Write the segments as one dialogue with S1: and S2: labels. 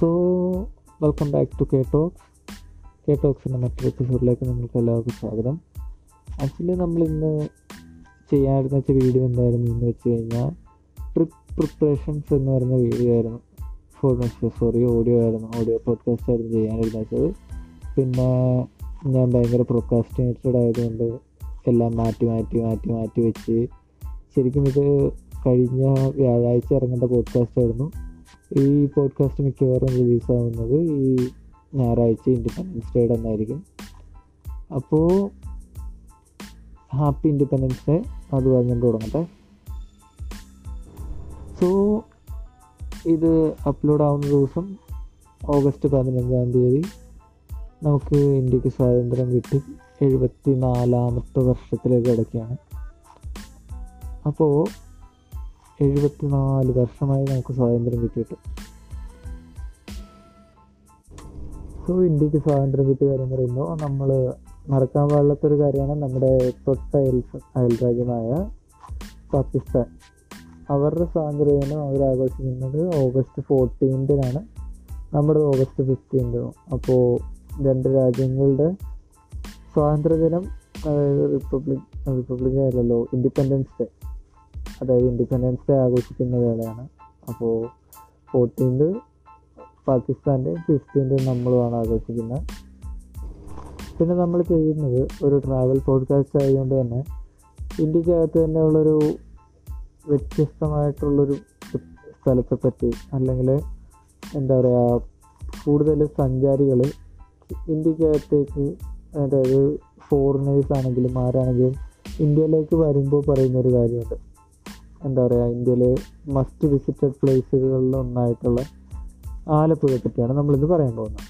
S1: So welcome back to K talks K ടോക്സിന്റെ മറ്റൊരു എപ്പിസോഡിലേക്ക് നിങ്ങൾക്ക് എല്ലാവർക്കും സ്വാഗതം. ആക്ച്വലി നമ്മൾ ഇന്ന് ചെയ്യാനിരുന്ന വെച്ച വീഡിയോ എന്തായിരുന്നു എന്ന് വെച്ച് കഴിഞ്ഞാൽ ട്രിപ്പ് പ്രിപ്പറേഷൻസ് എന്ന് പറയുന്ന വീഡിയോ ആയിരുന്നു. ഫോർ സോറി ഓഡിയോ ആയിരുന്നു. ഓഡിയോ പോഡ്കാസ്റ്റ് ആയിരുന്നു ചെയ്യാനായിരുന്നു വെച്ചത് പിന്നെ ഞാൻ ഭയങ്കര പ്രൊക്കാസ്റ്റിനേറ്റഡ് ആയതുകൊണ്ട് എല്ലാം മാറ്റി മാറ്റി മാറ്റി മാറ്റി വെച്ച് ശരിക്കും ഇത് കഴിഞ്ഞ വ്യാഴാഴ്ച ഇറങ്ങേണ്ട പോഡ്കാസ്റ്റ് ആയിരുന്നു. ഈ പോഡ്കാസ്റ്റ് മിക്കവാറും റിലീസ് ആവുന്നത് ഈ ഞായറാഴ്ച ഇൻഡിപെൻഡൻസ് ഡേയുടെ എന്നായിരിക്കും അപ്പോൾ ഹാപ്പി ഇൻഡിപെൻഡൻസ് ഡേ അത് പറഞ്ഞുകൊണ്ട് തുടങ്ങട്ടെ. സോ ഇത് അപ്ലോഡ് ആവുന്ന ദിവസം ഓഗസ്റ്റ് പതിനഞ്ചാം തീയതി നമുക്ക് ഇന്ത്യയ്ക്ക് സ്വാതന്ത്ര്യം കിട്ടി. എഴുപത്തി നാലാമത്തെ വർഷത്തിലേക്ക് കിടക്കുകയാണ്. അപ്പോൾ എഴുപത്തിനാല് വർഷമായി നമുക്ക് സ്വാതന്ത്ര്യം കിട്ടിയിട്ട്. സോ ഇന്ത്യയ്ക്ക് സ്വാതന്ത്ര്യം കിട്ടിയ കാര്യം പറയുമ്പോൾ നമ്മൾ മറക്കാൻ പാടില്ലാത്തൊരു കാര്യമാണ് നമ്മുടെ തൊട്ട അയൽ അയൽരാജ്യമായ പാകിസ്ഥാൻ. അവരുടെ സ്വാതന്ത്ര്യ ദിനം അവർ ആഘോഷിക്കുന്നത് ഓഗസ്റ്റ് ഫോർട്ടീൻത്തിനാണ് നമ്മുടെ ഓഗസ്റ്റ് ഫിഫ്റ്റീൻത്തിനും അപ്പോൾ രണ്ട് രാജ്യങ്ങളുടെ സ്വാതന്ത്ര്യദിനം അതായത് റിപ്പബ്ലിക് റിപ്പബ്ലിക് അല്ലല്ലോ ഇൻഡിപെൻഡൻസ് ഡേ അതായത് ഇൻഡിപെൻഡൻസ് ഡേ ആഘോഷിക്കുന്ന വേളയാണ്. അപ്പോൾ ഫോർട്ടീൻത് പാകിസ്ഥാന്റെ ഫിഫ്റ്റീൻത് നമ്മളുമാണ് ആഘോഷിക്കുന്നത്. പിന്നെ നമ്മൾ ചെയ്യുന്നത് ഒരു ട്രാവൽ പോഡ്കാസ്റ്റ് ആയതുകൊണ്ട് തന്നെ ഇന്ത്യക്കകത്ത് തന്നെ ഉള്ളൊരു വ്യത്യസ്തമായിട്ടുള്ളൊരു സ്ഥലത്തെ പറ്റി അല്ലെങ്കിൽ എന്താ പറയുക കൂടുതൽ സഞ്ചാരികൾ ഇന്ത്യക്കകത്തേക്ക് അതായത് ഫോറിനേഴ്സ് ആണെങ്കിലും ആരാണെങ്കിലും ഇന്ത്യയിലേക്ക് വരുമ്പോൾ പറയുന്നൊരു കാര്യമുണ്ട്. എന്താ പറയുക ഇന്ത്യയിലെ മസ്റ്റ് വിസിറ്റഡ് പ്ലേസുകളിൽ ഒന്നായിട്ടുള്ള ആലപ്പുഴയെ പറ്റിയാണ് നമ്മളിന്ന് പറയാൻ പോകുന്നത്.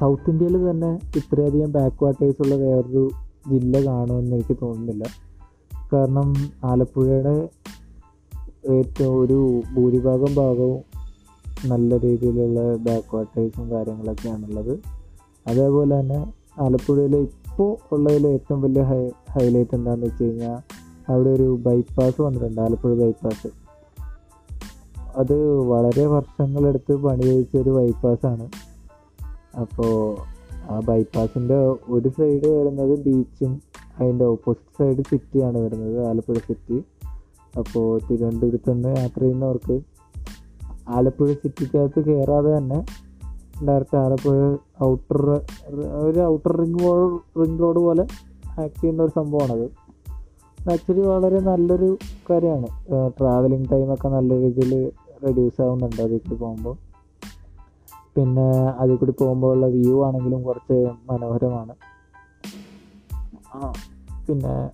S1: സൗത്ത് ഇന്ത്യയിൽ തന്നെ ഇത്രയധികം ബാക്ക് വാട്ടേഴ്സ് ഉള്ള വേറൊരു ജില്ല കാണുമെന്ന് എനിക്ക് തോന്നുന്നില്ല. കാരണം ആലപ്പുഴയുടെ ഏറ്റവും ഒരു ഭൂരിഭാഗം ഭാഗവും നല്ല രീതിയിലുള്ള ബാക്ക് വാട്ടേഴ്സും കാര്യങ്ങളൊക്കെയാണുള്ളത്. അതേപോലെ തന്നെ ആലപ്പുഴയിലെ ഇപ്പോൾ ഉള്ളതിൽ ഏറ്റവും വലിയ ഹൈ ഹൈലൈറ്റ് എന്താണെന്ന് വെച്ച് കഴിഞ്ഞാൽ അവിടെ ഒരു ബൈപ്പാസ് വന്നിട്ടുണ്ട് ആലപ്പുഴ ബൈപ്പാസ് അത് വളരെ വർഷങ്ങളെടുത്ത് പണി കഴിച്ച ഒരു ബൈപ്പാസാണ് അപ്പോൾ ആ ബൈപ്പാസിന്റെ ഒരു സൈഡ് വരുന്നത് ബീച്ചും അതിന്റെ ഓപ്പോസിറ്റ് സൈഡ് സിറ്റിയാണ് വരുന്നത് ആലപ്പുഴ സിറ്റി അപ്പോൾ തിരുവനന്തപുരത്ത് നിന്ന് യാത്ര ചെയ്യുന്നവർക്ക് ആലപ്പുഴ സിറ്റിക്കകത്ത് കയറാതെ തന്നെ ഡയറക്റ്റ് ആലപ്പുഴ ഔട്ടർ ഒരു outer ring road ring road പോലെ ആക്ട് ചെയ്യുന്ന ഒരു സംഭവമാണത്. ആക്ച്വലി വളരെ നല്ലൊരു കാര്യമാണ്. ട്രാവലിംഗ് ടൈമൊക്കെ നല്ല രീതിയിൽ റെഡ്യൂസ് ആവുന്നുണ്ട് അതിൽ കൂടി പോകുമ്പോൾ. പിന്നെ അതിൽ കൂടി പോകുമ്പോഴുള്ള വ്യൂ ആണെങ്കിലും കുറച്ച് മനോഹരമാണ്. ആ. പിന്നെ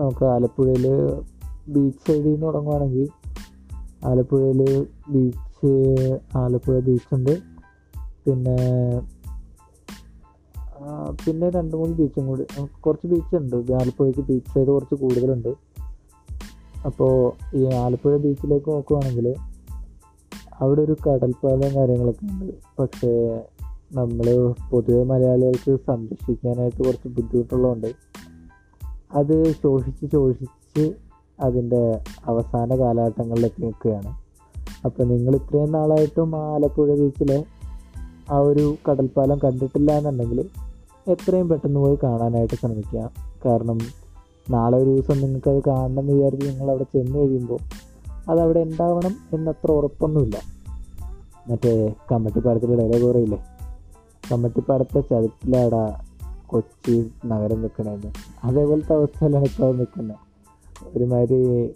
S1: നമുക്ക് ആലപ്പുഴയിൽ ബീച്ച് സൈഡിൽ നിന്ന് തുടങ്ങുവാണെങ്കിൽ ആലപ്പുഴയിൽ ബീച്ച് ആലപ്പുഴ ബീച്ചുണ്ട് പിന്നെ പിന്നെ രണ്ട് മൂന്ന് ബീച്ചും കൂടി. കുറച്ച് ബീച്ചുണ്ട് ആലപ്പുഴയ്ക്ക് ബീച്ച് സൈഡ് കുറച്ച് കൂടുതലുണ്ട്. അപ്പോൾ ഈ ആലപ്പുഴ ബീച്ചിലേക്ക് നോക്കുവാണെങ്കിൽ അവിടെ ഒരു കടൽപ്പാലം കാര്യങ്ങളൊക്കെ ഉണ്ട്. പക്ഷേ നമ്മൾ പൊതുവെ മലയാളികൾക്ക് സംരക്ഷിക്കാനായിട്ട് കുറച്ച് ബുദ്ധിമുട്ടുള്ളതുകൊണ്ട് അത് ശോഷിച്ച് ശോഷിച്ച് അതിന്റെ അവസാന കാലഘട്ടങ്ങളിലെത്തി നിൽക്കുകയാണ്. അപ്പോൾ നിങ്ങൾ ഇത്രയും നാളായിട്ടും ആലപ്പുഴ ബീച്ചിലെ ആ ഒരു കടൽപ്പാലം കണ്ടിട്ടില്ല എന്നുണ്ടെങ്കിൽ എത്രയും പെട്ടെന്ന് പോയി കാണാനായിട്ട് ശ്രമിക്കുക. കാരണം നാളെ ഒരു ദിവസം നിങ്ങൾക്കത് കാണണം എന്ന് വിചാരിച്ച് നിങ്ങൾ അവിടെ ചെന്ന് കഴിയുമ്പോൾ അതവിടെ ഉണ്ടാവണം എന്നത്ര ഉറപ്പൊന്നുമില്ല. മറ്റേ കമ്മട്ടിപ്പാടത്തിലെ ഡയലോഗ് പറയില്ലേ കമ്മട്ടിപ്പാടത്തെ ചതുപ്പിലാടാ കൊച്ചി നഗരം നിൽക്കണമെന്ന് അതേപോലത്തെ അവസ്ഥയിലാണ് ഇപ്പോൾ നിൽക്കുന്നത്. ഒരുമാതിരി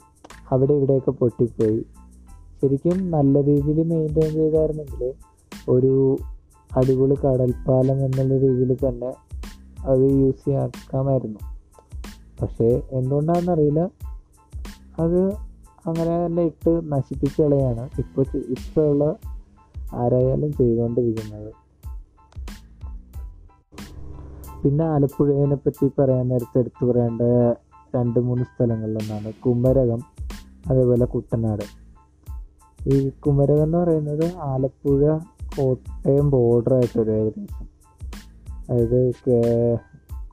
S1: അവിടെ ഇവിടെയൊക്കെ പൊട്ടിപ്പോയി. ശരിക്കും നല്ല രീതിയിൽ മെയിന്റെയിൻ ചെയ്തായിരുന്നെങ്കിൽ ഒരു അടിപൊളി കടൽപ്പാലം എന്നുള്ള രീതിയിൽ തന്നെ അത് യൂസ് ചെയ്യാക്കാമായിരുന്നു. പക്ഷേ എന്തുകൊണ്ടാണെന്നറിയില്ല. അത് അങ്ങനെ തന്നെ ഇട്ട് നശിപ്പിച്ച് കളയാണ് ഇപ്പോൾ ഇപ്പോഴുള്ള ആരായാലും ചെയ്തുകൊണ്ടിരിക്കുന്നത്. പിന്നെ ആലപ്പുഴയെ പറ്റി പറയാൻ നേരത്തെ എടുത്തു പറയേണ്ട രണ്ട് മൂന്ന് സ്ഥലങ്ങളിലൊന്നാണ് കുമരകം അതേപോലെ കുട്ടനാട്. ഈ കുമരകം എന്ന് പറയുന്നത് ആലപ്പുഴ കോട്ടയം ബോർഡർ ആയിട്ട് ഏകദേശം. അതായത്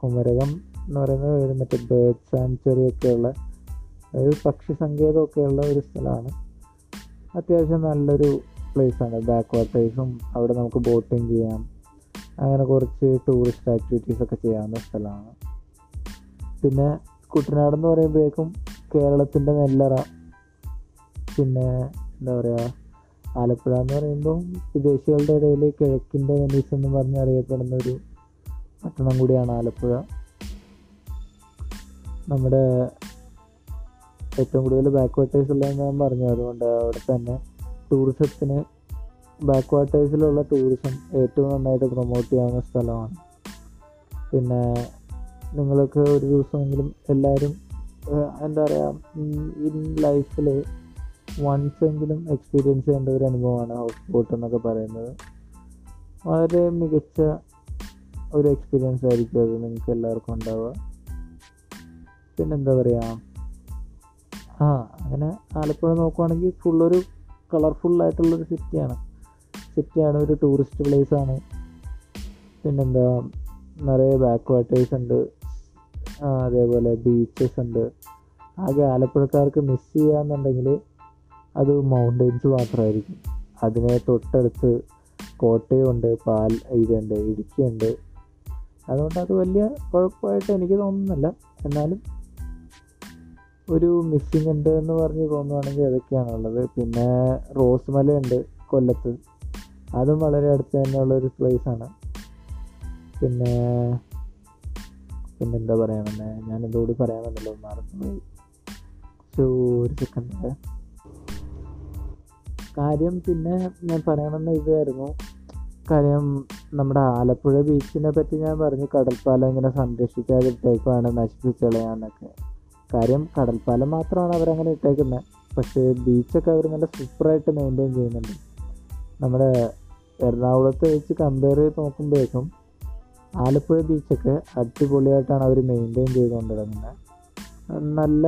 S1: കുമരകം എന്ന് പറയുന്നത് ഒരു മറ്റേ ബേർഡ് സാങ്ച്വറി ഒക്കെയുള്ള അതായത് പക്ഷി സങ്കേതമൊക്കെയുള്ള ഒരു സ്ഥലമാണ്. അത്യാവശ്യം നല്ലൊരു പ്ലേസാണ് ബാക്ക് വാട്ടേഴ്സും അവിടെ നമുക്ക് ബോട്ടിങ് ചെയ്യാം. അങ്ങനെ കുറച്ച് ടൂറിസ്റ്റ് ആക്ടിവിറ്റീസ് ഒക്കെ ചെയ്യാവുന്ന സ്ഥലമാണ്. പിന്നെ കുട്ടനാട് എന്ന് പറയുമ്പോഴേക്കും കേരളത്തിന്റെ നെല്ലറ. പിന്നെ എന്താ പറയുക ആലപ്പുഴ എന്ന് പറയുമ്പോൾ വിദേശികളുടെ ഇടയിൽ കിഴക്കിന്റെ വെനീസ് എന്ന് പറഞ്ഞ് അറിയപ്പെടുന്ന ഒരു പട്ടണം കൂടിയാണ് ആലപ്പുഴ. നമ്മുടെ ഏറ്റവും കൂടുതൽ ബാക്ക് വാട്ടേഴ്സ് ഉള്ളതെന്ന് ഞാൻ പറഞ്ഞു അതുകൊണ്ട് അവിടെ തന്നെ ടൂറിസത്തിന് ബാക്ക് വാട്ടേഴ്സിലുള്ള ടൂറിസം ഏറ്റവും നന്നായിട്ട് പ്രൊമോട്ട് ചെയ്യാവുന്ന സ്ഥലമാണ്. പിന്നെ നിങ്ങൾക്ക് ഒരു ദിവസമെങ്കിലും എല്ലാവരും എന്താ പറയുക ഇൻ ലൈഫിൽ വൺസ് എങ്കിലും എക്സ്പീരിയൻസ് ചെയ്യേണ്ട ഒരു അനുഭവമാണ് ഹൗസ് ബോട്ട് എന്നൊക്കെ പറയുന്നത്. വളരെ മികച്ച ഒരു എക്സ്പീരിയൻസ് ആയിരിക്കും അത് നിങ്ങൾക്ക് എല്ലാവർക്കും ഉണ്ടാവുക. പിന്നെന്താ പറയുക ആ അങ്ങനെ ആലപ്പുഴ നോക്കുവാണെങ്കിൽ ഫുള്ളൊരു കളർഫുള്ളായിട്ടുള്ളൊരു സിറ്റിയാണ് സിറ്റിയാണ് ഒരു ടൂറിസ്റ്റ് പ്ലേസ് ആണ് പിന്നെന്താ നിറയെ ബാക്ക് വാട്ടേഴ്സ് ഉണ്ട് അതേപോലെ ബീച്ചസ് ഉണ്ട്. ആകെ ആലപ്പുഴക്കാർക്ക് മിസ് ചെയ്യാന്നുണ്ടെങ്കിൽ അത് മൗണ്ടെയ്ൻസ് മാത്രമായിരിക്കും അതിനെ തൊട്ടടുത്ത് കോട്ടയമുണ്ട് പാൽ ഇതുണ്ട് ഇടുക്കിയുണ്ട്. അതുകൊണ്ട് അത് വലിയ കുഴപ്പമായിട്ട് എനിക്ക് തോന്നുന്നില്ല. എന്നാലും ഒരു മിസ്സിങ് ഉണ്ട് എന്ന് പറഞ്ഞ് തോന്നുവാണെങ്കിൽ അതൊക്കെയാണുള്ളത് പിന്നെ റോസ് മലയുണ്ട് കൊല്ലത്ത്. അതും വളരെ അടുത്ത് തന്നെയുള്ള ഒരു പ്ലേസാണ് പിന്നെ പിന്നെന്താ പറയാമെന്ന് ഞാൻ എന്തോട് പറയാമെന്നല്ലോ മറന്നുപോയി. സോ ഒരു സെക്കൻഡ് കാര്യം പിന്നെ ഞാൻ പറയണമെന്ന് ഇതായിരുന്നു. കാര്യം നമ്മുടെ ആലപ്പുഴ ബീച്ചിനെ പറ്റി ഞാൻ പറഞ്ഞു. കടൽപ്പാലം ഇങ്ങനെ സംരക്ഷിക്കാതിട്ടേക്കുവാണ് നശിപ്പിച്ച് കളയാന്നൊക്കെ കാര്യം കടൽപ്പാലം മാത്രമാണ് അവരങ്ങനെ ഇട്ടേക്കുന്നത് പക്ഷേ ബീച്ചൊക്കെ അവർ നല്ല സൂപ്പറായിട്ട് മെയിന്റെയിൻ ചെയ്യുന്നുണ്ട്. നമ്മുടെ എറണാകുളത്തെ വെച്ച് കമ്പയർ ചെയ്ത് നോക്കുമ്പോഴേക്കും ആലപ്പുഴ ബീച്ചൊക്കെ അടിപൊളിയായിട്ടാണ് അവർ മെയിന്റെയിൻ ചെയ്തുകൊണ്ടിരുന്നത് നല്ല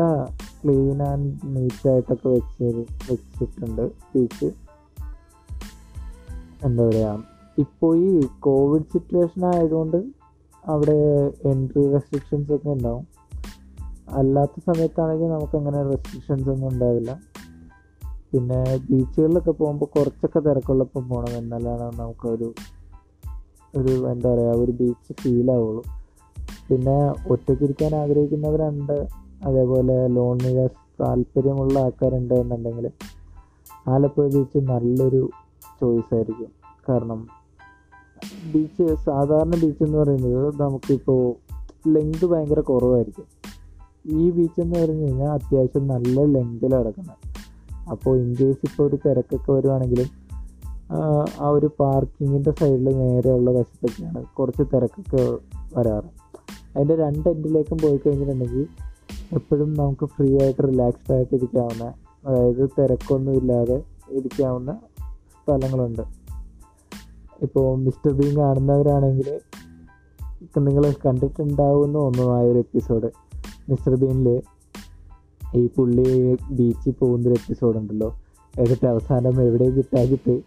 S1: ക്ലീൻ ആൻഡ് നീറ്റായിട്ടൊക്കെ വെച്ച് വെച്ചിട്ടുണ്ട് ബീച്ച് എന്താ പറയുക ഇപ്പോൾ ഈ കോവിഡ് സിറ്റുവേഷൻ ആയതുകൊണ്ട് അവിടെ എൻട്രി റെസ്ട്രിക്ഷൻസ് ഒക്കെ ഉണ്ടാവും. അല്ലാത്ത സമയത്താണെങ്കിൽ നമുക്കങ്ങനെ റെസ്ട്രിക്ഷൻസ് ഒന്നും ഉണ്ടാവില്ല. പിന്നെ ബീച്ചുകളിലൊക്കെ പോകുമ്പോൾ കുറച്ചൊക്കെ തിരക്കുള്ളപ്പം പോകണം എന്നാലാണ് നമുക്കൊരു ഒരു എന്താ പറയുക ഒരു ബീച്ച് ഫീൽ ആവുള്ളൂ. പിന്നെ ഒറ്റയ്ക്കിരിക്കാൻ ആഗ്രഹിക്കുന്നവരുണ്ട്. അതേപോലെ ലോണിന് താല്പര്യമുള്ള ആൾക്കാരുണ്ട് എന്നുണ്ടെങ്കിൽ ആലപ്പുഴ ബീച്ച് നല്ലൊരു ചോയ്സ് ആയിരിക്കും. കാരണം ബീച്ച് സാധാരണ ബീച്ച് എന്ന് പറയുന്നത് നമുക്കിപ്പോൾ ലെങ്ത് ഭയങ്കര കുറവായിരിക്കും. ഈ ബീച്ച് എന്ന് പറഞ്ഞു കഴിഞ്ഞാൽ അത്യാവശ്യം നല്ല ലെങ്തിൽ കിടക്കുന്നത് അപ്പോൾ ഇൻ കേസ് ഇപ്പോൾ ഒരു തിരക്കൊക്കെ വരുവാണെങ്കിലും ആ, ഒരു പാർക്കിങ്ങിന്റെ സൈഡിൽ നേരെയുള്ള വശത്തൊക്കെയാണ് കുറച്ച് തിരക്കൊക്കെ വരാറ്. അതിന്റെ രണ്ട് എൻഡിലേക്കും പോയി കഴിഞ്ഞിട്ടുണ്ടെങ്കിൽ എപ്പോഴും നമുക്ക് ഫ്രീ ആയിട്ട് റിലാക്സ്ഡ് ആയിട്ട് ഇരിക്കാവുന്ന അതായത് തിരക്കൊന്നും ഇല്ലാതെ ഇരിക്കാവുന്ന സ്ഥലങ്ങളുണ്ട്. ഇപ്പോൾ മിസ്റ്റർ ബീൻ കാണുന്നവരാണെങ്കിൽ നിങ്ങൾ കണ്ടിട്ടുണ്ടാവുന്ന ഒന്നുമായ ഒരു എപ്പിസോഡ് മിസ്റ്റർ ബീനിൽ ഈ പുള്ളി ബീച്ചിൽ പോകുന്നൊരു എപ്പിസോഡ് ഉണ്ടല്ലോ. എന്നിട്ട് അവസാനം എവിടെയും കിട്ടാക്കിട്ട്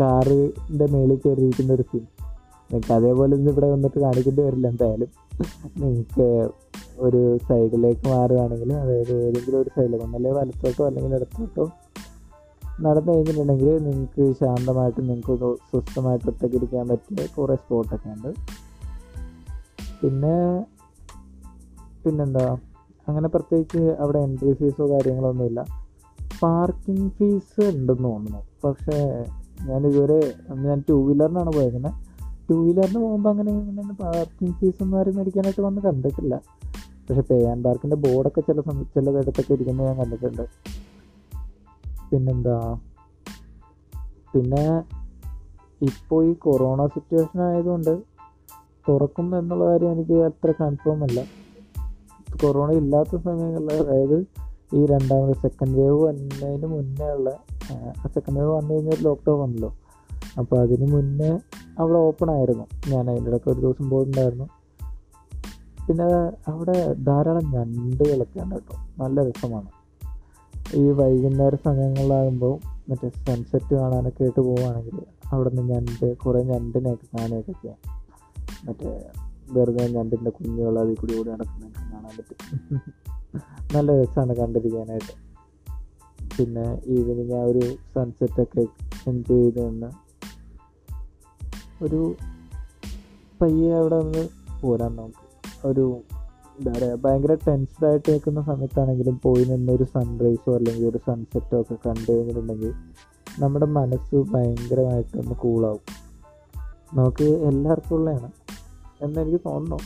S1: കാറിന്റെ മേളിൽ കയറിയിരിക്കുന്ന ഒരു സീൻ നിങ്ങൾക്ക് അതേപോലെ ഒന്നും ഇവിടെ വന്നിട്ട് കാണിക്കേണ്ടി വരില്ല എന്തായാലും. നിങ്ങൾക്ക് ഒരു സൈഡിലേക്ക് മാറുകയാണെങ്കിൽ അതായത് ഏതെങ്കിലും ഒരു സൈഡിലേക്ക് ഒന്നല്ലേ വലത്തോട്ടോ അല്ലെങ്കിൽ ഇടത്തോട്ടോ നടന്നു കഴിഞ്ഞിട്ടുണ്ടെങ്കിൽ നിങ്ങൾക്ക് ശാന്തമായിട്ട് നിങ്ങൾക്ക് സ്വസ്ഥമായിട്ട് ഒറ്റയ്ക്ക് ഇരിക്കാൻ പറ്റിയ കുറേ സ്പോട്ടൊക്കെ ഉണ്ട്. പിന്നെ പിന്നെന്താ? അങ്ങനെ പ്രത്യേകിച്ച് അവിടെ എൻട്രി ഫീസോ കാര്യങ്ങളൊന്നുമില്ല പാർക്കിംഗ് ഫീസ് ഉണ്ടെന്ന് തോന്നുന്നു. പക്ഷേ ഞാൻ ഇതുവരെ ഞാൻ ടൂ വീലറിനാണ് പോയിരിക്കുന്നത് ടൂ വീലറിന് പോകുമ്പോൾ അങ്ങനെ പാർക്കിംഗ് ഫീസ് ഒന്നും ആരും മേടിക്കാനായിട്ട് വന്ന് കണ്ടിട്ടില്ല. പക്ഷേ പേ ആൻഡ് ബാർക്കിന്റെ ബോർഡൊക്കെ ചില സമയ ചിലതിടത്തൊക്കെ ഇരിക്കുന്നത് ഞാൻ കണ്ടിട്ടുണ്ട്. പിന്നെന്താ? പിന്നെ ഇപ്പോൾ ഈ കൊറോണ സിറ്റുവേഷൻ ആയതുകൊണ്ട് തുറക്കും എന്നുള്ള കാര്യം എനിക്ക് അത്ര കൺഫേം അല്ല. കൊറോണ ഇല്ലാത്ത സമയങ്ങളിൽ അതായത് ഈ രണ്ടാമത് സെക്കൻഡ് വേവ് വന്നതിന് മുന്നേ ഉള്ള സെക്കൻഡ് വേവ് വന്നു കഴിഞ്ഞാൽ ലോക്ക്ഡൗൺ വന്നല്ലോ. അപ്പോൾ അതിന് മുന്നേ അവിടെ ഓപ്പൺ ആയിരുന്നു. ഞാൻ അതിന്റെ ഇടയ്ക്ക് ഒരു ദിവസം പോയിട്ടുണ്ടായിരുന്നു. പിന്നെ അവിടെ ധാരാളം ഞണ്ടുകളൊക്കെ ഉണ്ട് കേട്ടോ. നല്ല രസമാണ്. ഈ വൈകുന്നേര സമയങ്ങളിലാകുമ്പോൾ മറ്റേ സൺസെറ്റ് കാണാനൊക്കെ ആയിട്ട് പോവുകയാണെങ്കിൽ അവിടെ നിന്ന് ഞണ്ട് കുറേ ഞണ്ടിനെയൊക്കെ കാണുകയൊക്കെ ചെയ്യാം. മറ്റേ വെറുതെ ഞണ്ടിന്റെ കുഞ്ഞുകൾ അതിൽ കൂടി കൂടി നടക്കുന്നതൊക്കെ കാണാൻ പറ്റും. നല്ല രസമാണ് കണ്ടിരിക്കാനായിട്ട്. പിന്നെ ഈവനിങ് ആ ഒരു സൺസെറ്റൊക്കെ എൻജോയ് ചെയ്ത് നിന്ന് ഒരു പയ്യെ അവിടെ നിന്ന് പോരാൻ നമുക്ക് ഒരു എന്താ പറയുക ഭയങ്കര ടെൻസ്ഡ് ആയിട്ട് നിൽക്കുന്ന സമയത്താണെങ്കിലും പോയി നിന്നൊരു സൺറൈസോ അല്ലെങ്കിൽ ഒരു സൺസെറ്റോ ഒക്കെ കണ്ടു കഴിഞ്ഞിട്ടുണ്ടെങ്കിൽ നമ്മുടെ മനസ്സ് ഭയങ്കരമായിട്ടൊന്ന് കൂളാവും നമുക്ക് എല്ലാവർക്കും ഉള്ളതാണ്. എന്നെനിക്ക് തോന്നുന്നു.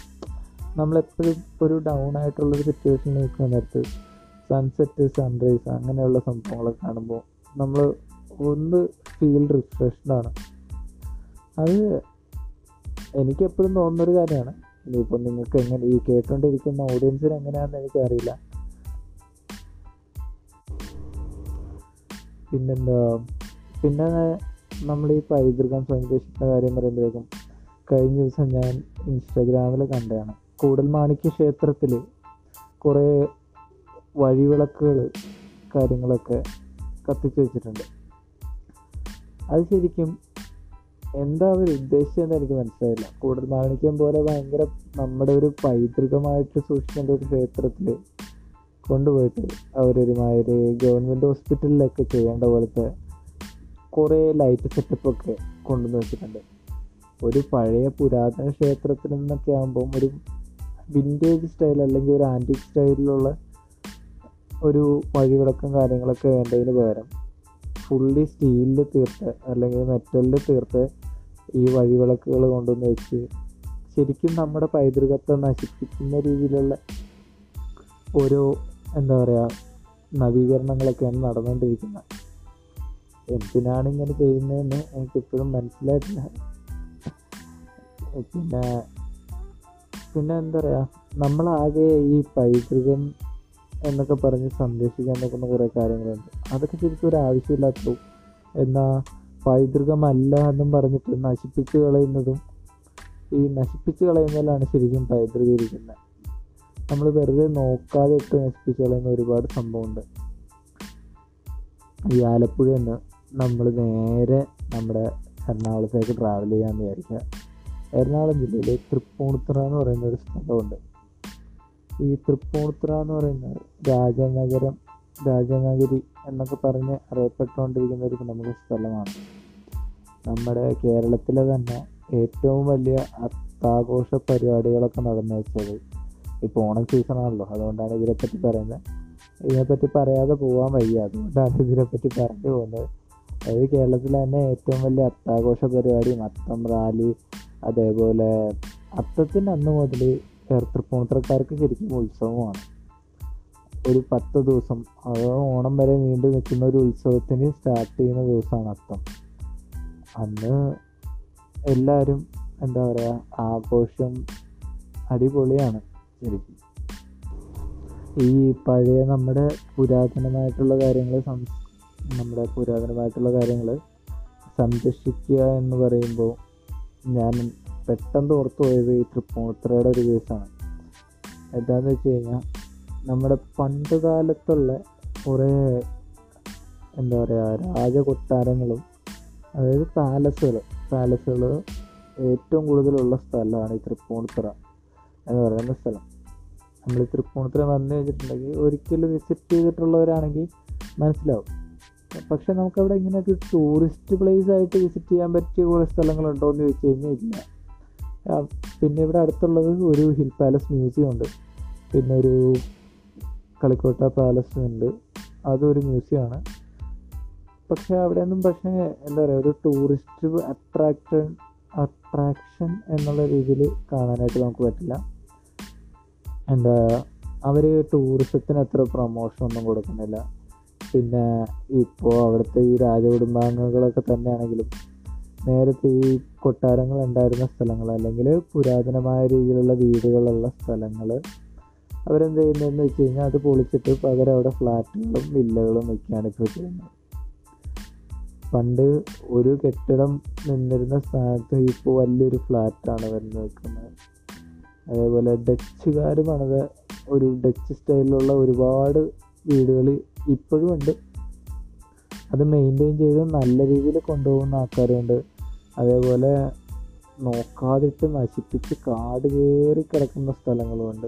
S1: നമ്മളെപ്പോഴും ഒരു ഡൗൺ ആയിട്ടുള്ളൊരു സിറ്റുവേഷനിൽ നിൽക്കുന്ന നേരത്ത് സൺസെറ്റ് സൺറൈസ് അങ്ങനെയുള്ള സംഭവങ്ങളൊക്കെ കാണുമ്പോൾ നമ്മൾ ഒന്ന് ഫീൽ റിഫ്രഷ്ഡാണ് അത് എനിക്കെപ്പോഴും തോന്നുന്നൊരു കാര്യമാണ്. ഇനിയിപ്പോൾ നിങ്ങൾക്ക് എങ്ങനെ ഈ കേട്ടുകൊണ്ടിരിക്കുന്ന ഓഡിയൻസിന് എങ്ങനെയാണെന്ന് എനിക്കറിയില്ല. പിന്നെന്താ പിന്നെ നമ്മൾ ഈ പൈതൃകം സംരക്ഷിക്കുന്ന കാര്യം പറയുമ്പോഴേക്കും കഴിഞ്ഞ ദിവസം ഞാൻ ഇൻസ്റ്റാഗ്രാമിൽ കണ്ടതാണ്. കൂടൽമാണിക്യ ക്ഷേത്രത്തിൽ കുറേ വഴിവിളക്കുകൾ കാര്യങ്ങളൊക്കെ കത്തിച്ച് വെച്ചിട്ടുണ്ട്. അത് ശരിക്കും എന്താ അവർ ഉദ്ദേശിച്ചതെന്ന് എനിക്ക് മനസ്സിലായില്ല. കൂടുതൽ മാണിക്യം പോലെ ഭയങ്കര നമ്മുടെ ഒരു പൈതൃകമായിട്ട് സൂക്ഷിക്കേണ്ട ഒരു ക്ഷേത്രത്തിൽ കൊണ്ടുപോയിട്ട് അവരൊരുമാതിരി ഗവൺമെന്റ് ഹോസ്പിറ്റലിലൊക്കെ ചെയ്യേണ്ട പോലത്തെ കുറേ ലൈറ്റ് സെറ്റപ്പൊക്കെ കൊണ്ടുവന്ന് വെച്ചിട്ടുണ്ട്. ഒരു പഴയ പുരാതന ക്ഷേത്രത്തിൽ നിന്നൊക്കെ ആകുമ്പം ഒരു വിന്റേജ് സ്റ്റൈൽ അല്ലെങ്കിൽ ഒരു ആന്റിക് സ്റ്റൈലിലുള്ള ഒരു വഴിവിളക്കം കാര്യങ്ങളൊക്കെ വേണ്ടതിന് പകരം ഫുള്ളി സ്റ്റീലിൽ തീർത്ത് അല്ലെങ്കിൽ മെറ്റലിൽ തീർത്ത് ഈ വഴിവിളക്കുകൾ കൊണ്ടുവന്ന് വെച്ച് ശരിക്കും നമ്മുടെ പൈതൃകത്തെ നശിപ്പിക്കുന്ന രീതിയിലുള്ള ഓരോ എന്താ പറയുക നവീകരണങ്ങളൊക്കെയാണ് നടന്നുകൊണ്ടിരിക്കുന്നത്. എന്തിനാണ് ഇങ്ങനെ ചെയ്യുന്നതെന്ന് എനിക്കിപ്പോഴും മനസ്സിലായിട്ടില്ല. പിന്നെ പിന്നെ എന്താ പറയുക നമ്മളാകെ ഈ പൈതൃകം എന്നൊക്കെ പറഞ്ഞ് സംരക്ഷിക്കാൻ നോക്കുന്ന കുറേ കാര്യങ്ങളുണ്ട്. അതൊക്കെ ശരിക്കും ഒരു ആവശ്യമില്ലാത്തതു എന്നാൽ പൈതൃകമല്ല എന്നും പറഞ്ഞിട്ട് നശിപ്പിച്ച് കളയുന്നതും ഈ നശിപ്പിച്ച് കളയുന്നതിലാണ് ശരിക്കും പൈതൃകം ഇരിക്കുന്നത് നമ്മൾ വെറുതെ നോക്കാതെ ഇട്ട് നശിപ്പിച്ച് കളയുന്ന ഒരുപാട് സംഭവമുണ്ട്. ഈ ആലപ്പുഴ നിന്ന് നമ്മൾ നേരെ നമ്മുടെ എറണാകുളത്തേക്ക് ട്രാവൽ ചെയ്യാമെന്ന് വിചാരിക്കുക. എറണാകുളം ജില്ലയിലെ തൃപ്പൂണിത്തുറ എന്ന് പറയുന്ന ഒരു സ്ഥലമുണ്ട്. ഈ തൃപ്പൂണിത്തുറ എന്ന് പറയുന്ന രാജനഗരം രാജനഗരി എന്നൊക്കെ പറഞ്ഞ് അറിയപ്പെട്ടുകൊണ്ടിരിക്കുന്ന ഒരു നമുക്ക് സ്ഥലമാണ്. നമ്മുടെ കേരളത്തിലെ തന്നെ ഏറ്റവും വലിയ അത്താഘോഷ പരിപാടികളൊക്കെ നടന്നു വെച്ചത് ഇപ്പോൾ ഓണം സീസണാണല്ലോ അതുകൊണ്ടാണ് ഇതിനെപ്പറ്റി പറയുന്നത്. ഇതിനെപ്പറ്റി പറയാതെ പോകാൻ വയ്യ. അതുകൊണ്ടാണ് ഇതിനെപ്പറ്റി പറഞ്ഞു പോകുന്നത്. അതായത് കേരളത്തിൽ തന്നെ ഏറ്റവും വലിയ അത്താഘോഷ പരിപാടി മത്തം റാലി അതേപോലെ അത്തത്തിന് അന്ന് മുതൽ തൃപ്പൂണിത്തറക്കാർക്ക് ശരിക്കും ഉത്സവമാണ്. ഒരു പത്ത് ദിവസം അത് ഓണം വരെ നീണ്ടു നിൽക്കുന്ന ഒരു ഉത്സവത്തിന് സ്റ്റാർട്ട് ചെയ്യുന്ന ദിവസമാണ് അത്തം. അന്ന് എല്ലാവരും എന്താ പറയുക ആഘോഷം അടിപൊളിയാണ് ശരിക്കും. ഈ പഴയ നമ്മുടെ പുരാതനമായിട്ടുള്ള കാര്യങ്ങൾ നമ്മുടെ പുരാതനമായിട്ടുള്ള കാര്യങ്ങൾ സംരക്ഷിക്കുക എന്ന് പറയുമ്പോൾ ഞാൻ പെട്ടെന്ന് ഓർത്തു പോയത് ഈ തൃപ്പൂണിത്തറയുടെ ഒരു കേസാണ്. എന്താണെന്ന് വെച്ച് കഴിഞ്ഞാൽ നമ്മുടെ പണ്ട് കാലത്തുള്ള കുറേ എന്താ പറയുക രാജകൊട്ടാരങ്ങളും അതായത് പാലസുകൾ. പാലസുകൾ ഏറ്റവും കൂടുതലുള്ള സ്ഥലമാണ് ഈ തൃപ്പൂണിത്തുറ എന്ന് പറയുന്ന സ്ഥലം. നമ്മൾ ഈ തൃപ്പൂണിത്തുറ വന്നു കഴിഞ്ഞിട്ടുണ്ടെങ്കിൽ ഒരിക്കലും വിസിറ്റ് ചെയ്തിട്ടുള്ളവരാണെങ്കിൽ മനസ്സിലാവും. പക്ഷെ നമുക്കവിടെ ഇങ്ങനെ ഒരു ടൂറിസ്റ്റ് പ്ലേസ് ആയിട്ട് വിസിറ്റ് ചെയ്യാൻ പറ്റിയ കുറേ സ്ഥലങ്ങളുണ്ടോ എന്ന് ചോദിച്ചു കഴിഞ്ഞാൽ ഇല്ല. പിന്നെ ഇവിടെ അടുത്തുള്ളത് ഒരു ഹിൽ പാലസ് മ്യൂസിയം ഉണ്ട്. പിന്നെ ഒരു കളിക്കോട്ട പാലസ് ഉണ്ട്. അതൊരു മ്യൂസിയമാണ് പക്ഷെ അവിടെയൊന്നും പക്ഷേ എന്താ പറയുക ഒരു ടൂറിസ്റ്റ് അട്രാക്ഷൻ അട്രാക്ഷൻ എന്നുള്ള രീതിയിൽ കാണാനായിട്ട് നമുക്ക് പറ്റില്ല. എന്താ അവർ ടൂറിസത്തിന് അത്ര പ്രൊമോഷൻ ഒന്നും കൊടുക്കുന്നില്ല. പിന്നെ ഇപ്പോൾ അവിടുത്തെ ഈ രാജകുടുംബാംഗങ്ങളൊക്കെ തന്നെയാണെങ്കിലും നേരത്തെ ഈ കൊട്ടാരങ്ങൾ ഉണ്ടായിരുന്ന സ്ഥലങ്ങൾ അല്ലെങ്കിൽ പുരാതനമായ രീതിയിലുള്ള വീടുകളുള്ള സ്ഥലങ്ങൾ അവരെന്ത് ചെയ്യുന്നതെന്ന് വെച്ച് കഴിഞ്ഞാൽ അത് പൊളിച്ചിട്ട് പകരം അവിടെ ഫ്ലാറ്റുകളും വില്ലകളും വയ്ക്കാനൊക്കെ പണ്ട് ഒരു കെട്ടിടം നിന്നിരുന്ന സ്ഥാനത്ത് ഇപ്പോൾ വലിയൊരു ഫ്ലാറ്റാണ് വരുന്നത് വെക്കുന്നത് അതേപോലെ ഡച്ചുകാർ പണിത ഒരു ഡച്ച് സ്റ്റൈലിലുള്ള ഒരുപാട് വീടുകൾ ഇപ്പോഴും ഉണ്ട്. അത് മെയിന്റെയിൻ ചെയ്ത് നല്ല രീതിയിൽ കൊണ്ടുപോകുന്ന ആൾക്കാരുണ്ട്. അതേപോലെ നോക്കാതിട്ട് നശിപ്പിച്ച് കാട് കയറി കിടക്കുന്ന സ്ഥലങ്ങളുമുണ്ട്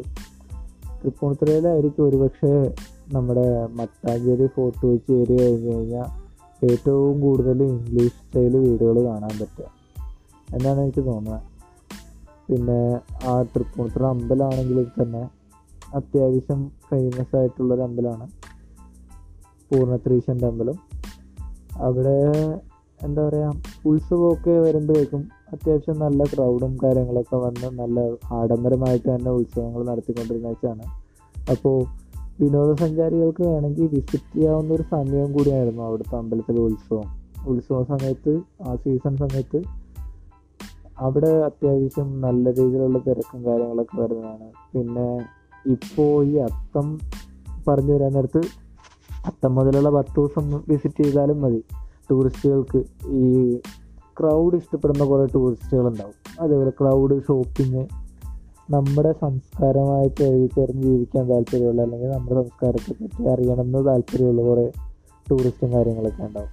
S1: തൃപ്പൂണിത്തുറയിലായിരിക്കും ഒരുപക്ഷെ നമ്മുടെ മട്ടാഞ്ചേരി ഫോർട്ട് വെച്ച് ഏരിയ കഴിഞ്ഞ് കഴിഞ്ഞാൽ ഏറ്റവും കൂടുതൽ ഇംഗ്ലീഷ് സ്റ്റൈൽ വീടുകൾ കാണാൻ പറ്റുക. എന്നാണ് എനിക്ക് തോന്നുന്നത്. പിന്നെ ആ തൃപ്പൂണിത്തുറ അമ്പലമാണെങ്കിൽ തന്നെ അത്യാവശ്യം ഫേമസ് ആയിട്ടുള്ളൊരു അമ്പലമാണ്. പൂർണത്രീശന്റെ അമ്പലം. അവിടെ എന്താ പറയുക ഉത്സവമൊക്കെ വരുമ്പോഴേക്കും അത്യാവശ്യം നല്ല ക്രൗഡും കാര്യങ്ങളൊക്കെ വന്ന് നല്ല ആഡംബരമായിട്ട് തന്നെ ഉത്സവങ്ങൾ നടത്തിക്കൊണ്ടിരുന്ന വെച്ചാണ്. അപ്പോൾ വിനോദസഞ്ചാരികൾക്ക് വേണമെങ്കിൽ വിസിറ്റ് ചെയ്യാവുന്ന ഒരു സമയം കൂടിയായിരുന്നു അവിടുത്തെ അമ്പലത്തിലെ ഉത്സവം. ഉത്സവ സമയത്ത് ആ സീസൺ സമയത്ത് അവിടെ അത്യാവശ്യം നല്ല രീതിയിലുള്ള തിരക്കും കാര്യങ്ങളൊക്കെ വരുന്നതാണ്. പിന്നെ ഇപ്പോൾ ഈ അത്തം പറഞ്ഞു വരാൻ നേരത്ത് അത്തം മുതലുള്ള പത്ത് ദിവസം വിസിറ്റ് ചെയ്താലും മതി. ടൂറിസ്റ്റുകൾക്ക് ഈ ക്രൗഡ് ഇഷ്ടപ്പെടുന്ന കുറേ ടൂറിസ്റ്റുകളുണ്ടാവും അതേപോലെ ക്രൗഡ് ഷോപ്പിങ് നമ്മുടെ സംസ്കാരമായിട്ട് എഴുതിച്ചേർന്ന് ജീവിക്കാൻ താല്പര്യമുള്ള അല്ലെങ്കിൽ നമ്മുടെ സംസ്കാരത്തെ പറ്റി അറിയണമെന്ന് താല്പര്യമുള്ള കുറേ ടൂറിസ്റ്റും കാര്യങ്ങളൊക്കെ ഉണ്ടാവും.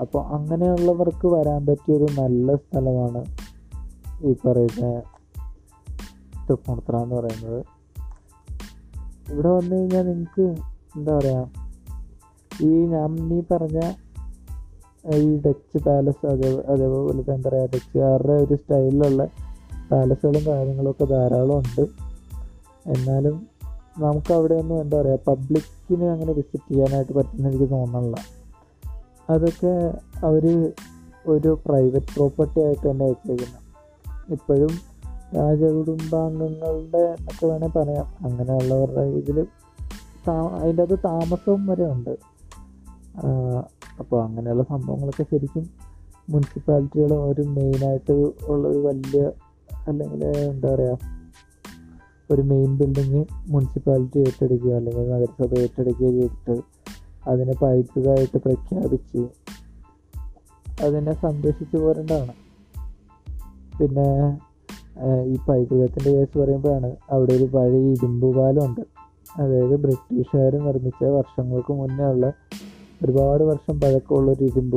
S1: അപ്പോൾ അങ്ങനെയുള്ളവർക്ക് വരാൻ പറ്റിയൊരു നല്ല സ്ഥലമാണ് ഈ പറയുന്ന തൃപ്പൂണിത്ര എന്ന് പറയുന്നത്. ഇവിടെ വന്നു കഴിഞ്ഞാൽ നിങ്ങൾക്ക് എന്താ പറയുക ഈ ഞാൻ നീ പറഞ്ഞ ഈ ഡച്ച് പാലസ് അതേ അതേപോലെ എന്താ പറയുക ഡച്ചുകാരുടെ ഒരു സ്റ്റൈലിലുള്ള പാലസുകളും കാര്യങ്ങളൊക്കെ ധാരാളം ഉണ്ട് എന്നാലും നമുക്ക് അവിടെ ഒന്നും എന്താ പറയുക പബ്ലിക്കിന് അങ്ങനെ വിസിറ്റ് ചെയ്യാനായിട്ട് പറ്റുന്ന എനിക്ക് തോന്നണില്ല. അതൊക്കെ അവർ ഒരു പ്രൈവറ്റ് പ്രോപ്പർട്ടി ആയിട്ട് തന്നെ വെച്ചേക്കുന്നത് ഇപ്പോഴും രാജകുടുംബാംഗങ്ങളുടെ എന്നൊക്കെ വേണേൽ പറയാം. അങ്ങനെയുള്ളവരുടെ ഇതിൽ താ അതിന്റെ അത് താമസവും വരെ ഉണ്ട്. അപ്പോൾ അങ്ങനെയുള്ള സംഭവങ്ങളൊക്കെ ശരിക്കും മുനിസിപ്പാലിറ്റികൾ ഒരു മെയിനായിട്ട് ഉള്ള ഒരു വലിയ അല്ലെങ്കിൽ എന്താ പറയുക ഒരു മെയിൻ ബിൽഡിങ് മുനിസിപ്പാലിറ്റി ഏറ്റെടുക്കുക അല്ലെങ്കിൽ നഗരസഭ ഏറ്റെടുക്കുക ചെയ്തിട്ട് അതിനെ പൈതൃകമായിട്ട് പ്രഖ്യാപിച്ച് അതിനെ സംരക്ഷിച്ചു പോരേണ്ടതാണ്. പിന്നെ ഈ പൈതൃകത്തിന്റെ കേസ് പറയുമ്പോഴാണ് അവിടെ ഒരു പഴയ ഇരുമ്പ് പാലമുണ്ട്. അതായത് ബ്രിട്ടീഷുകാർ നിർമ്മിച്ച വർഷങ്ങൾക്ക് മുന്നേ ഉള്ള ഒരുപാട് വർഷം പഴക്കമുള്ള ഒരു ഇരുമ്പ്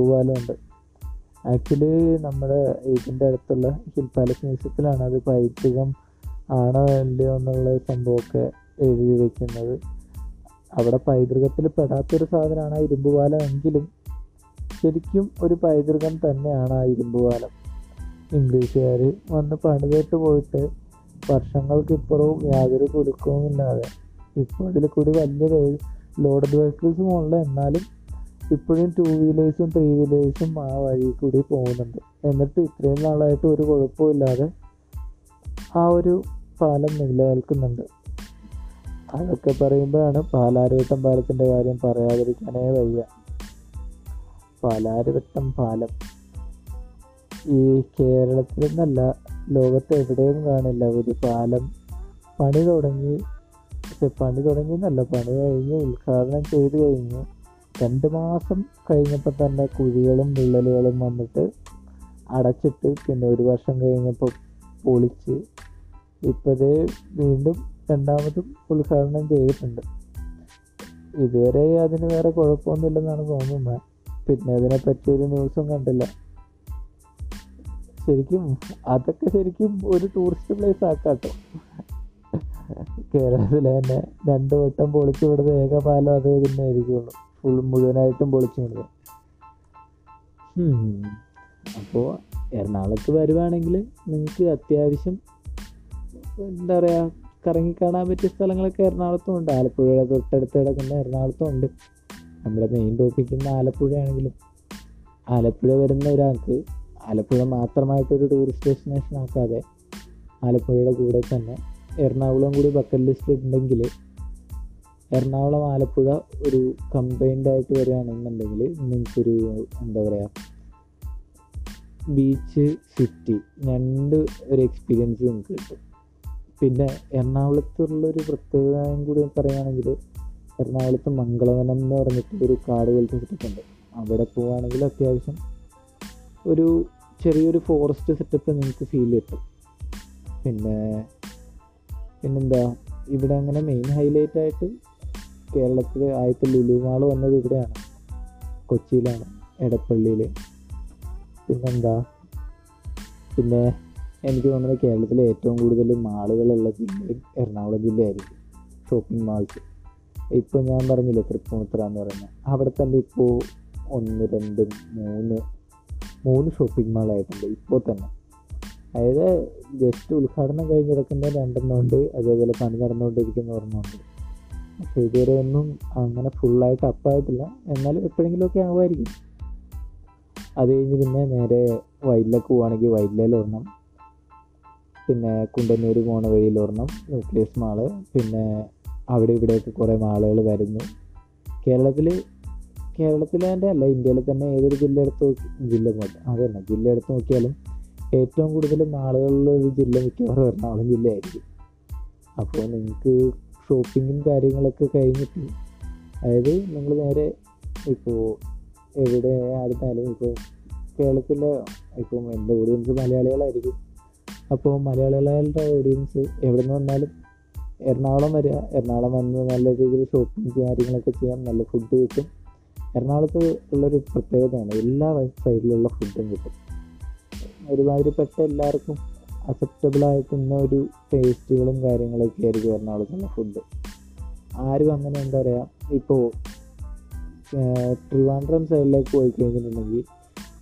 S1: ആക്ച്വലി നമ്മുടെ ഇതിന്റെ അടുത്തുള്ള ഹിൽ പാലസ് മ്യൂസിയത്തിലാണ് അത് പൈതൃകം ആണോ അല്ലയോ എന്നുള്ള സംഭവമൊക്കെ എഴുതി വയ്ക്കുന്നത് അവിടെ പൈതൃകത്തിൽ പെടാത്തൊരു സാധനമാണ് ആ ഇരുമ്പുപാലം എങ്കിലും ശരിക്കും ഒരു പൈതൃകം തന്നെയാണ് ആ ഇരുമ്പുപാലം ഇംഗ്ലീഷുകാർ വന്ന് പണിതിട്ട് പോയിട്ട് വർഷങ്ങൾക്ക് ഇപ്പുറവും യാതൊരു കുലുക്കവുമില്ലാതെ ഇപ്പോൾ അതിൽ കൂടി വലിയ ലോഡഡ് വെഹിക്കിൾസും ഉള്ള എന്നാലും ഇപ്പോഴും ടൂ വീലേഴ്സും ത്രീ വീലേഴ്സും ആ വഴി കൂടി പോകുന്നുണ്ട്. എന്നിട്ട് ഇത്രയും നാളായിട്ട് ഒരു കുഴപ്പമില്ലാതെ ആ ഒരു പാലം നിലനിൽക്കുന്നുണ്ട്. അതൊക്കെ പറയുമ്പോഴാണ് പാലാരിവട്ടം പാലത്തിന്റെ കാര്യം പറയാതിരിക്കാനേ വയ്യ. പാലാരിവട്ടം പാലം ഈ കേരളത്തിൽ നിന്നല്ല ലോകത്ത് എവിടെയും കാണില്ല. ഒരു പാലം പണി തുടങ്ങി പക്ഷെ പണി തുടങ്ങി എന്നല്ല പണി കഴിഞ്ഞ് ഉദ്ഘാടനം ചെയ്ത് കഴിഞ്ഞ് രണ്ട് മാസം കഴിഞ്ഞപ്പോൾ തന്നെ കുഴികളും വിള്ളലുകളും വന്നിട്ട് അടച്ചിട്ട് പിന്നെ ഒരു വർഷം കഴിഞ്ഞപ്പോൾ പൊളിച്ച് ഇപ്പോഴേ വീണ്ടും രണ്ടാമതും ഉദ്ഘാടനം ചെയ്തിട്ടുണ്ട്. ഇതുവരെ അതിന് വേറെ കുഴപ്പമൊന്നുമില്ലെന്നാണ് തോന്നുന്നത്. പിന്നെ അതിനെപ്പറ്റി ഒരു ന്യൂസും കണ്ടില്ല. ശരിക്കും അതൊക്കെ ശരിക്കും ഒരു ടൂറിസ്റ്റ് പ്ലേസ് ആക്കാട്ടോ. കേരളത്തിലെ തന്നെ രണ്ട് വട്ടം പൊളിച്ചു വിടുന്ന ഏക പാലം അത് തന്നെ ആയിരിക്കുള്ളൂ ഫുൾ മുഴുവനായിട്ടും പൊളിച്ചു വിടുക അപ്പോൾ എറണാകുളത്ത് വരുവാണെങ്കിൽ നിങ്ങൾക്ക് അത്യാവശ്യം എന്താ പറയുക കറങ്ങി കാണാൻ പറ്റിയ സ്ഥലങ്ങളൊക്കെ എറണാകുളത്തും ഉണ്ട്. ആലപ്പുഴയുടെ തൊട്ടടുത്ത് കിടക്കുന്ന എറണാകുളത്തും ഉണ്ട്. നമ്മുടെ മെയിൻ ടോപ്പിക്കുന്ന ആലപ്പുഴയാണെങ്കിലും ആലപ്പുഴ വരുന്ന ഒരാൾക്ക് ആലപ്പുഴ മാത്രമായിട്ടൊരു ടൂറിസ്റ്റ് ഡെസ്റ്റിനേഷൻ ആക്കാതെ ആലപ്പുഴയുടെ കൂടെ തന്നെ എറണാകുളം കൂടി ബക്കറ്റ് ലിസ്റ്റിൽ ഉണ്ടെങ്കിൽ എറണാകുളം ആലപ്പുഴ ഒരു കമ്പൈൻഡ് ആയിട്ട് വരികയാണെന്നുണ്ടെങ്കിൽ നിങ്ങൾക്കൊരു എന്താ പറയുക ബീച്ച് സിറ്റി രണ്ട് ഒരു എക്സ്പീരിയൻസ് നിങ്ങൾക്ക് കിട്ടും. പിന്നെ എറണാകുളത്തുള്ളൊരു പ്രത്യേകതയും കൂടി പറയുകയാണെങ്കിൽ എറണാകുളത്ത് മംഗളവനം എന്ന് പറഞ്ഞിട്ട് ഒരു കാട് പോലത്തെ സെറ്റപ്പുണ്ട് അവിടെ പോവുകയാണെങ്കിൽ അത്യാവശ്യം ഒരു ചെറിയൊരു ഫോറസ്റ്റ് സെറ്റപ്പ് നിങ്ങൾക്ക് ഫീൽ കിട്ടും. പിന്നെ പിന്നെന്താ ഇവിടെ അങ്ങനെ മെയിൻ ഹൈലൈറ്റ് ആയിട്ട് കേരളത്തിൽ ആദ്യത്തെ ലുലു മാൾ വന്നത് ഇവിടെയാണ്. കൊച്ചിയിലാണ് എടപ്പള്ളിയിൽ പിന്നെന്താ? പിന്നെ എനിക്ക് തോന്നുന്നത് കേരളത്തിലെ ഏറ്റവും കൂടുതൽ മാളുകളുള്ള ജില്ലയും എറണാകുളം ജില്ലയായിരിക്കും ഷോപ്പിംഗ് മാൾസ് ഇപ്പോൾ ഞാൻ പറഞ്ഞില്ലേ തൃപ്പൂണിത്തുറ എന്ന് പറയുന്നത് അവിടെ തന്നെ ഇപ്പോൾ ഒന്ന് രണ്ട് മൂന്ന് മൂന്ന് ഷോപ്പിംഗ് മാളായിട്ടുണ്ട് ഇപ്പോൾ തന്നെ. അതായത് ജസ്റ്റ് ഉദ്ഘാടനം കഴിഞ്ഞ് കിടക്കുന്ന രണ്ടെണ്ണം ഉണ്ട് അതേപോലെ പണി നടന്നുകൊണ്ടിരിക്കുന്ന ഒരെണ്ണമുണ്ട്. ഇതുവരെ ഒന്നും അങ്ങനെ ഫുള്ളായിട്ട് അപ്പായിട്ടില്ല എന്നാലും എപ്പോഴെങ്കിലുമൊക്കെ ആവുമായിരിക്കും. അത് കഴിഞ്ഞ് പിന്നെ നേരെ വയലിലേക്ക് പോവുകയാണെങ്കിൽ വൈലിൽ ഒരെണ്ണം. പിന്നെ കുണ്ടന്നൂർ പോണ വഴിയിൽ ഒരെണ്ണം ന്യൂക്ലിയസ് മാൾ പിന്നെ അവിടെ ഇവിടെയൊക്കെ കുറേ മാളുകൾ വരുന്നു. കേരളത്തിൽ കേരളത്തിലെ തന്നെ അല്ല ഇന്ത്യയിലെ തന്നെ ഏതൊരു ജില്ല എടുത്ത് ജില്ല പോലെ അത് തന്നെ ജില്ല എടുത്ത് നോക്കിയാലും ഏറ്റവും കൂടുതൽ നാളുകളിലുള്ള ഒരു ജില്ല മിക്കവാറും എറണാകുളം ജില്ലയായിരിക്കും. അപ്പോൾ നിങ്ങൾക്ക് ഷോപ്പിങ്ങും കാര്യങ്ങളൊക്കെ കഴിഞ്ഞിട്ട്. അതായത് നമ്മൾ നേരെ ഇപ്പോൾ എവിടെ ആയിരുന്നാലും ഇപ്പോൾ കേരളത്തിലെ ഇപ്പം എന്റെ ഓഡിയൻസ് മലയാളികളായിരിക്കും. അപ്പോൾ മലയാളികളുടെ ഓഡിയൻസ് എവിടെ നിന്ന് വന്നാലും എറണാകുളം വരിക. എറണാകുളം വന്ന് നല്ല രീതിയിൽ ഷോപ്പിംഗ് കാര്യങ്ങളൊക്കെ ചെയ്യാം. നല്ല ഫുഡ് കിട്ടും. എറണാകുളത്ത് ഉള്ളൊരു പ്രത്യേകതയാണ് എല്ലാ സൈഡിലുള്ള ഫുഡും കിട്ടും. ഒരുമാതിരിപ്പെട്ട എല്ലാവർക്കും അക്സെപ്റ്റബിൾ ആയിട്ടുന്ന ഒരു ടേസ്റ്റുകളും കാര്യങ്ങളൊക്കെ ആയിരിക്കും എറണാകുളത്തുള്ള ഫുഡ് ആരും അങ്ങനെ എന്താ പറയുക ഇപ്പോൾ ട്രിവാൻഡ്രം സൈഡിലേക്ക് പോയി കഴിഞ്ഞിട്ടുണ്ടെങ്കിൽ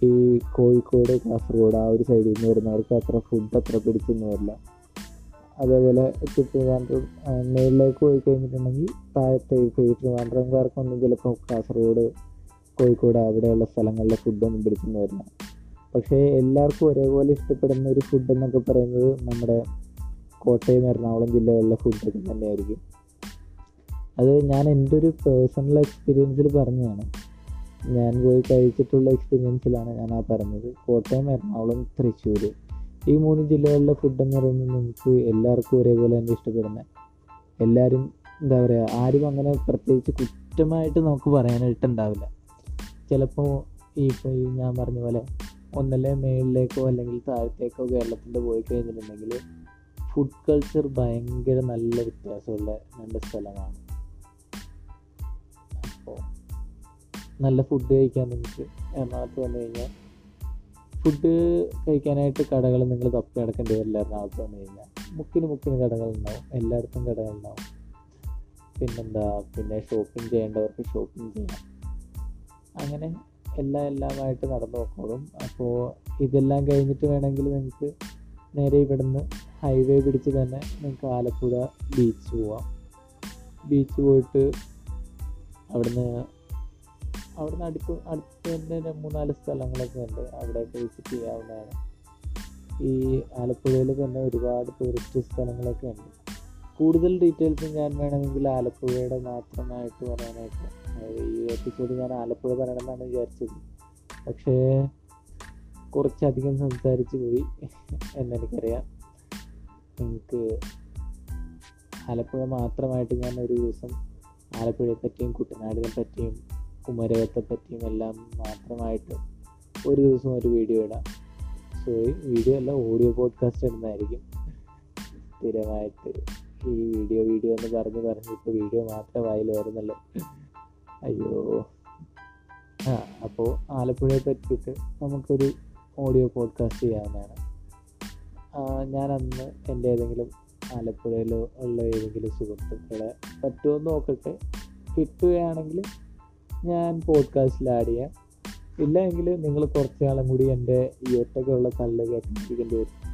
S1: ഈ കോഴിക്കോട് കാസർഗോഡ് ആ ഒരു സൈഡിൽ നിന്ന് വരുന്നവർക്ക് അത്ര ഫുഡ് അത്ര പിടിച്ചൊന്നും വരില്ല. അതേപോലെ ട്രിവാൻഡ്രം മേളിലേക്ക് പോയി കഴിഞ്ഞിട്ടുണ്ടെങ്കിൽ താഴത്തെ ഈ ട്രിവാൻഡ്രംകാർക്കൊന്നും ചിലപ്പോൾ കാസർഗോഡ് കോഴിക്കോട് അവിടെയുള്ള സ്ഥലങ്ങളിലെ ഫുഡൊന്നും പിടിച്ചൊന്നും വരില്ല. പക്ഷേ എല്ലാവർക്കും ഒരേപോലെ ഇഷ്ടപ്പെടുന്ന ഒരു ഫുഡ് എന്നൊക്കെ പറയുന്നത് നമ്മുടെ കോട്ടയം എറണാകുളം ജില്ലകളിലെ ഫുഡൊക്കെ തന്നെയായിരിക്കും. അത് ഞാൻ എന്റെ ഒരു പേഴ്സണൽ എക്സ്പീരിയൻസിൽ പറഞ്ഞതാണ്. ഞാൻ പോയി കഴിച്ചിട്ടുള്ള എക്സ്പീരിയൻസിലാണ് ഞാൻ ആ പറഞ്ഞത്. കോട്ടയം എറണാകുളം തൃശ്ശൂർ ഈ മൂന്ന് ജില്ലകളിലെ ഫുഡ് എന്ന് പറയുന്നത് നിങ്ങൾക്ക് എല്ലാവർക്കും ഒരേപോലെ തന്നെ ഇഷ്ടപ്പെടുന്നത് എല്ലാവരും എന്താ പറയുക ആരും അങ്ങനെ പ്രത്യേകിച്ച് കുറ്റമായിട്ട് നമുക്ക് പറയാനായിട്ടുണ്ടാവില്ല ചിലപ്പോൾ ഈ ഇപ്പോൾ ഈ ഞാൻ പറഞ്ഞ പോലെ ഒന്നല്ലേ മേളിലേക്കോ അല്ലെങ്കിൽ താഴത്തേക്കോ കേരളത്തിന്റെ പോയി കഴിഞ്ഞിട്ടുണ്ടെങ്കിൽ ഫുഡ് കൾച്ചർ ഭയങ്കര നല്ല വ്യത്യാസമുള്ള രണ്ട് സ്ഥലമാണ്. അപ്പോൾ നല്ല ഫുഡ് കഴിക്കാൻ നിങ്ങൾക്ക് എറണാകുളത്ത് വന്നു കഴിഞ്ഞാൽ ഫുഡ് കഴിക്കാനായിട്ട് കടകൾ നിങ്ങൾ തപ്പി നടക്കേണ്ടി വരില്ല എറണാകുളത്ത് വന്നു കഴിഞ്ഞാൽ. മുക്കിന് മുക്കിന് കടകളുണ്ടാവും എല്ലായിടത്തും കടകളുണ്ടാവും. പിന്നെന്താ? പിന്നെ ഷോപ്പിംഗ് ചെയ്യേണ്ടവർക്ക് ഷോപ്പിംഗ് ചെയ്യാം. അങ്ങനെ എല്ലാം എല്ലാമായിട്ട് നടന്നു പോക്കോളും. അപ്പോൾ ഇതെല്ലാം കഴിഞ്ഞിട്ട് വേണമെങ്കിൽ നിങ്ങൾക്ക് നേരെ ഇവിടുന്ന് ഹൈവേ പിടിച്ച് തന്നെ നിങ്ങൾക്ക് ആലപ്പുഴ ബീച്ച് പോവാം. ബീച്ച് പോയിട്ട് അവിടുന്ന് അവിടുന്ന് അടുത്ത് അടുത്ത് തന്നെ മൂന്നാൽ സ്ഥലങ്ങളൊക്കെ ഉണ്ട്. അവിടെയൊക്കെ വിസിറ്റ് ചെയ്യാവുന്നതാണ്. ഈ ആലപ്പുഴയിൽ തന്നെ ഒരുപാട് ടൂറിസ്റ്റ് സ്ഥലങ്ങളൊക്കെ ഉണ്ട്. കൂടുതൽ ഡീറ്റെയിൽസ് ഞാൻ വേണമെങ്കിൽ ആലപ്പുഴയുടെ മാത്രമായിട്ട് പറയാനായിട്ട് ഈ എപ്പിസോഡ് ഞാൻ ആലപ്പുഴ പറയണമെന്നാണ് വിചാരിച്ചത്. പക്ഷേ കുറച്ചധികം സംസാരിച്ചു പോയി എന്നെനിക്കറിയാം എനിക്ക് ആലപ്പുഴ മാത്രമായിട്ട് ഞാൻ ഒരു ദിവസം ആലപ്പുഴയെ പറ്റിയും കുട്ടനാടിനെ പറ്റിയും കുമരകത്തെ പറ്റിയും എല്ലാം മാത്രമായിട്ട് ഒരു ദിവസം ഒരു വീഡിയോ ഇടാം. സോ വീഡിയോ അല്ല ഓഡിയോ പോഡ്കാസ്റ്റ് ഇടുന്നതായിരിക്കും. സ്ഥിരമായിട്ട് ഈ വീഡിയോ വീഡിയോ എന്ന് പറഞ്ഞ് പറഞ്ഞ് ഇപ്പോൾ വീഡിയോ മാത്രമേ വായിൽ അയ്യോ. ആ അപ്പോൾ ആലപ്പുഴയെ പറ്റിയിട്ട് നമുക്കൊരു ഓഡിയോ പോഡ്കാസ്റ്റ് ചെയ്യാവുന്നതാണ്. ഞാൻ അന്ന് എന്റെ ഏതെങ്കിലും ആലപ്പുഴയിലോ ഉള്ള ഏതെങ്കിലും സുഹൃത്തുക്കളെ പറ്റുമോ നോക്കട്ടെ. കിട്ടുകയാണെങ്കിൽ ഞാൻ പോഡ്കാസ്റ്റിൽ ആഡ് ചെയ്യാം. ഇല്ല എങ്കിൽ നിങ്ങൾ കുറച്ച് നാളും കൂടി എന്റെ ഈ ഒറ്റയ്ക്കുള്ള തള്ളു കേട്ടിരിക്കേണ്ടി വരും.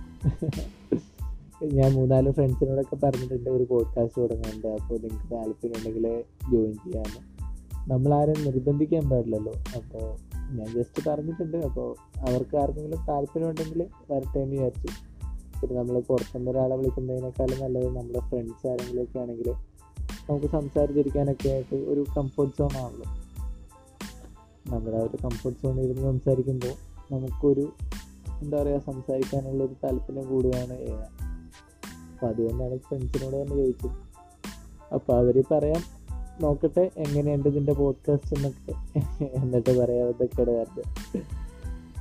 S1: ഞാൻ മൂന്നാൽ ഫ്രണ്ട്സിനോടൊക്കെ പറഞ്ഞിട്ടുണ്ട് ഒരു പോഡ്കാസ്റ്റ് തുടങ്ങുന്നുണ്ട് അപ്പോൾ നിങ്ങൾക്ക് താല്പര്യം ഉണ്ടെങ്കിൽ ജോയിൻ ചെയ്യാമെന്ന് നമ്മളാരും നിർബന്ധിക്കാൻ പാടില്ലല്ലോ. അപ്പോൾ ഞാൻ ജസ്റ്റ് പറഞ്ഞിട്ടുണ്ട്. അപ്പോൾ അവർക്ക് ആർക്കെങ്കിലും താല്പര്യം ഉണ്ടെങ്കിൽ വരട്ടെ എന്ന് വിചാരിച്ചു. പിന്നെ നമ്മൾ പുറത്തുനിന്ന് ഒരാളെ വിളിക്കുന്നതിനേക്കാളും നല്ലത് നമ്മുടെ ഫ്രണ്ട്സ് ആരെങ്കിലുമൊക്കെ ആണെങ്കിൽ നമുക്ക് സംസാരിച്ചിരിക്കാനൊക്കെ ആയിട്ട് ഒരു കംഫർട്ട് സോൺ ആണല്ലോ. നമ്മുടെ ഒരു കംഫർട്ട് സോണിൽ ഇരുന്ന് സംസാരിക്കുമ്പോൾ നമുക്കൊരു എന്താ പറയുക സംസാരിക്കാനുള്ള ഒരു താല്പര്യം കൂടുകയാണ് ചെയ്യുക അപ്പോൾ അതുകൊണ്ടാണ് ഫ്രണ്ട്സിനോട് തന്നെ ചോദിച്ചത്. അപ്പോൾ അവർ പറയാം നോക്കട്ടെ എങ്ങനെയുണ്ട് ഇതിന്റെ പോഡ്കാസ്റ്റ് എന്നൊക്കെ. എന്നിട്ട് പറയാതൊക്കെയാണ് പറഞ്ഞത്.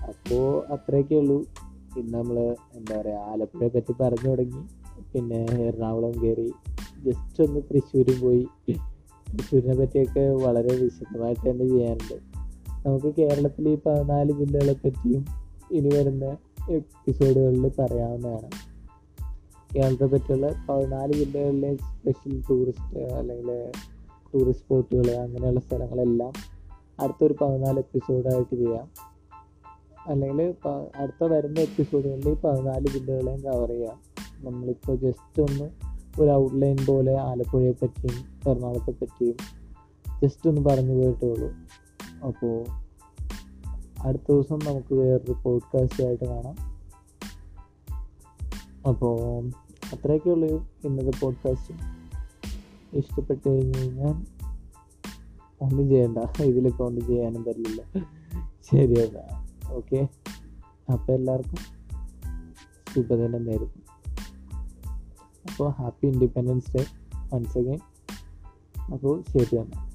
S1: അപ്പോൾ അത്രയൊക്കെ ഉള്ളൂ. പിന്നെ നമ്മൾ എന്താ പറയുക ആലപ്പുഴയെ പറ്റി പറഞ്ഞു തുടങ്ങി. പിന്നെ എറണാകുളം കയറി ജസ്റ്റ് ഒന്ന് തൃശ്ശൂരും പോയി. തൃശ്ശൂരിനെ പറ്റിയൊക്കെ വളരെ വിശദമായിട്ട് തന്നെ ചെയ്യാനുണ്ട്. നമുക്ക് കേരളത്തിൽ ഈ പതിനാല് ജില്ലകളെ പറ്റിയും ഇനി വരുന്ന എപ്പിസോഡുകളിൽ പറയാവുന്നതാണ്. കേരളത്തെ പറ്റിയുള്ള പതിനാല് ജില്ലകളിലെ സ്പെഷ്യൽ ടൂറിസ്റ്റ് അല്ലെങ്കിൽ ടൂറിസ്റ്റ് സ്പോട്ടുകൾ അങ്ങനെയുള്ള സ്ഥലങ്ങളെല്ലാം അടുത്തൊരു പതിനാല് എപ്പിസോഡായിട്ട് ചെയ്യാം. അല്ലെങ്കിൽ അടുത്ത വരുന്ന എപ്പിസോഡുകളിൽ പതിനാല് ജില്ലകളെയും കവർ ചെയ്യാം. നമ്മളിപ്പോൾ ജസ്റ്റ് ഒന്ന് ഒരു ഔട്ട്ലൈൻ പോലെ ആലപ്പുഴയെ പറ്റിയും എറണാകുളത്തെ പറ്റിയും ജസ്റ്റ് ഒന്ന് പറഞ്ഞു പോയിട്ടേ ഉള്ളൂ. അപ്പോൾ അടുത്ത ദിവസം നമുക്ക് വേറൊരു പോഡ്കാസ്റ്റ് ആയിട്ട് കാണാം. അപ്പോൾ അത്രയൊക്കെ ഉള്ളൂ ഇന്നത്തെ പോഡ്കാസ്റ്റ് ഇഷ്ടപ്പെട്ട് കഴിഞ്ഞ് കഴിഞ്ഞാൽ ഒന്നും ചെയ്യണ്ട. ഇതിലൊക്കെ ഒന്നും ചെയ്യാനും പറ്റില്ല. ശരി എന്നാ. ഓക്കെ. അപ്പോൾ എല്ലാവർക്കും ശുഭദിനം നേരുന്നു. അപ്പോൾ happy independence day once again അപ്പോൾ ശരി എന്നാൽ